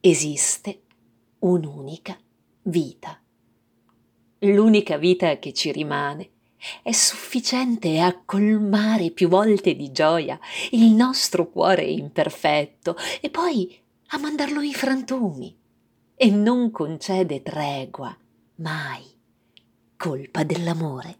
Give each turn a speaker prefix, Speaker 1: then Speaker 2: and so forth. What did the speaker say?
Speaker 1: esiste un'unica vita. L'unica vita che ci rimane è sufficiente a colmare più volte di gioia il nostro cuore imperfetto e poi a mandarlo in frantumi. E non concede tregua mai. Colpa dell'amore.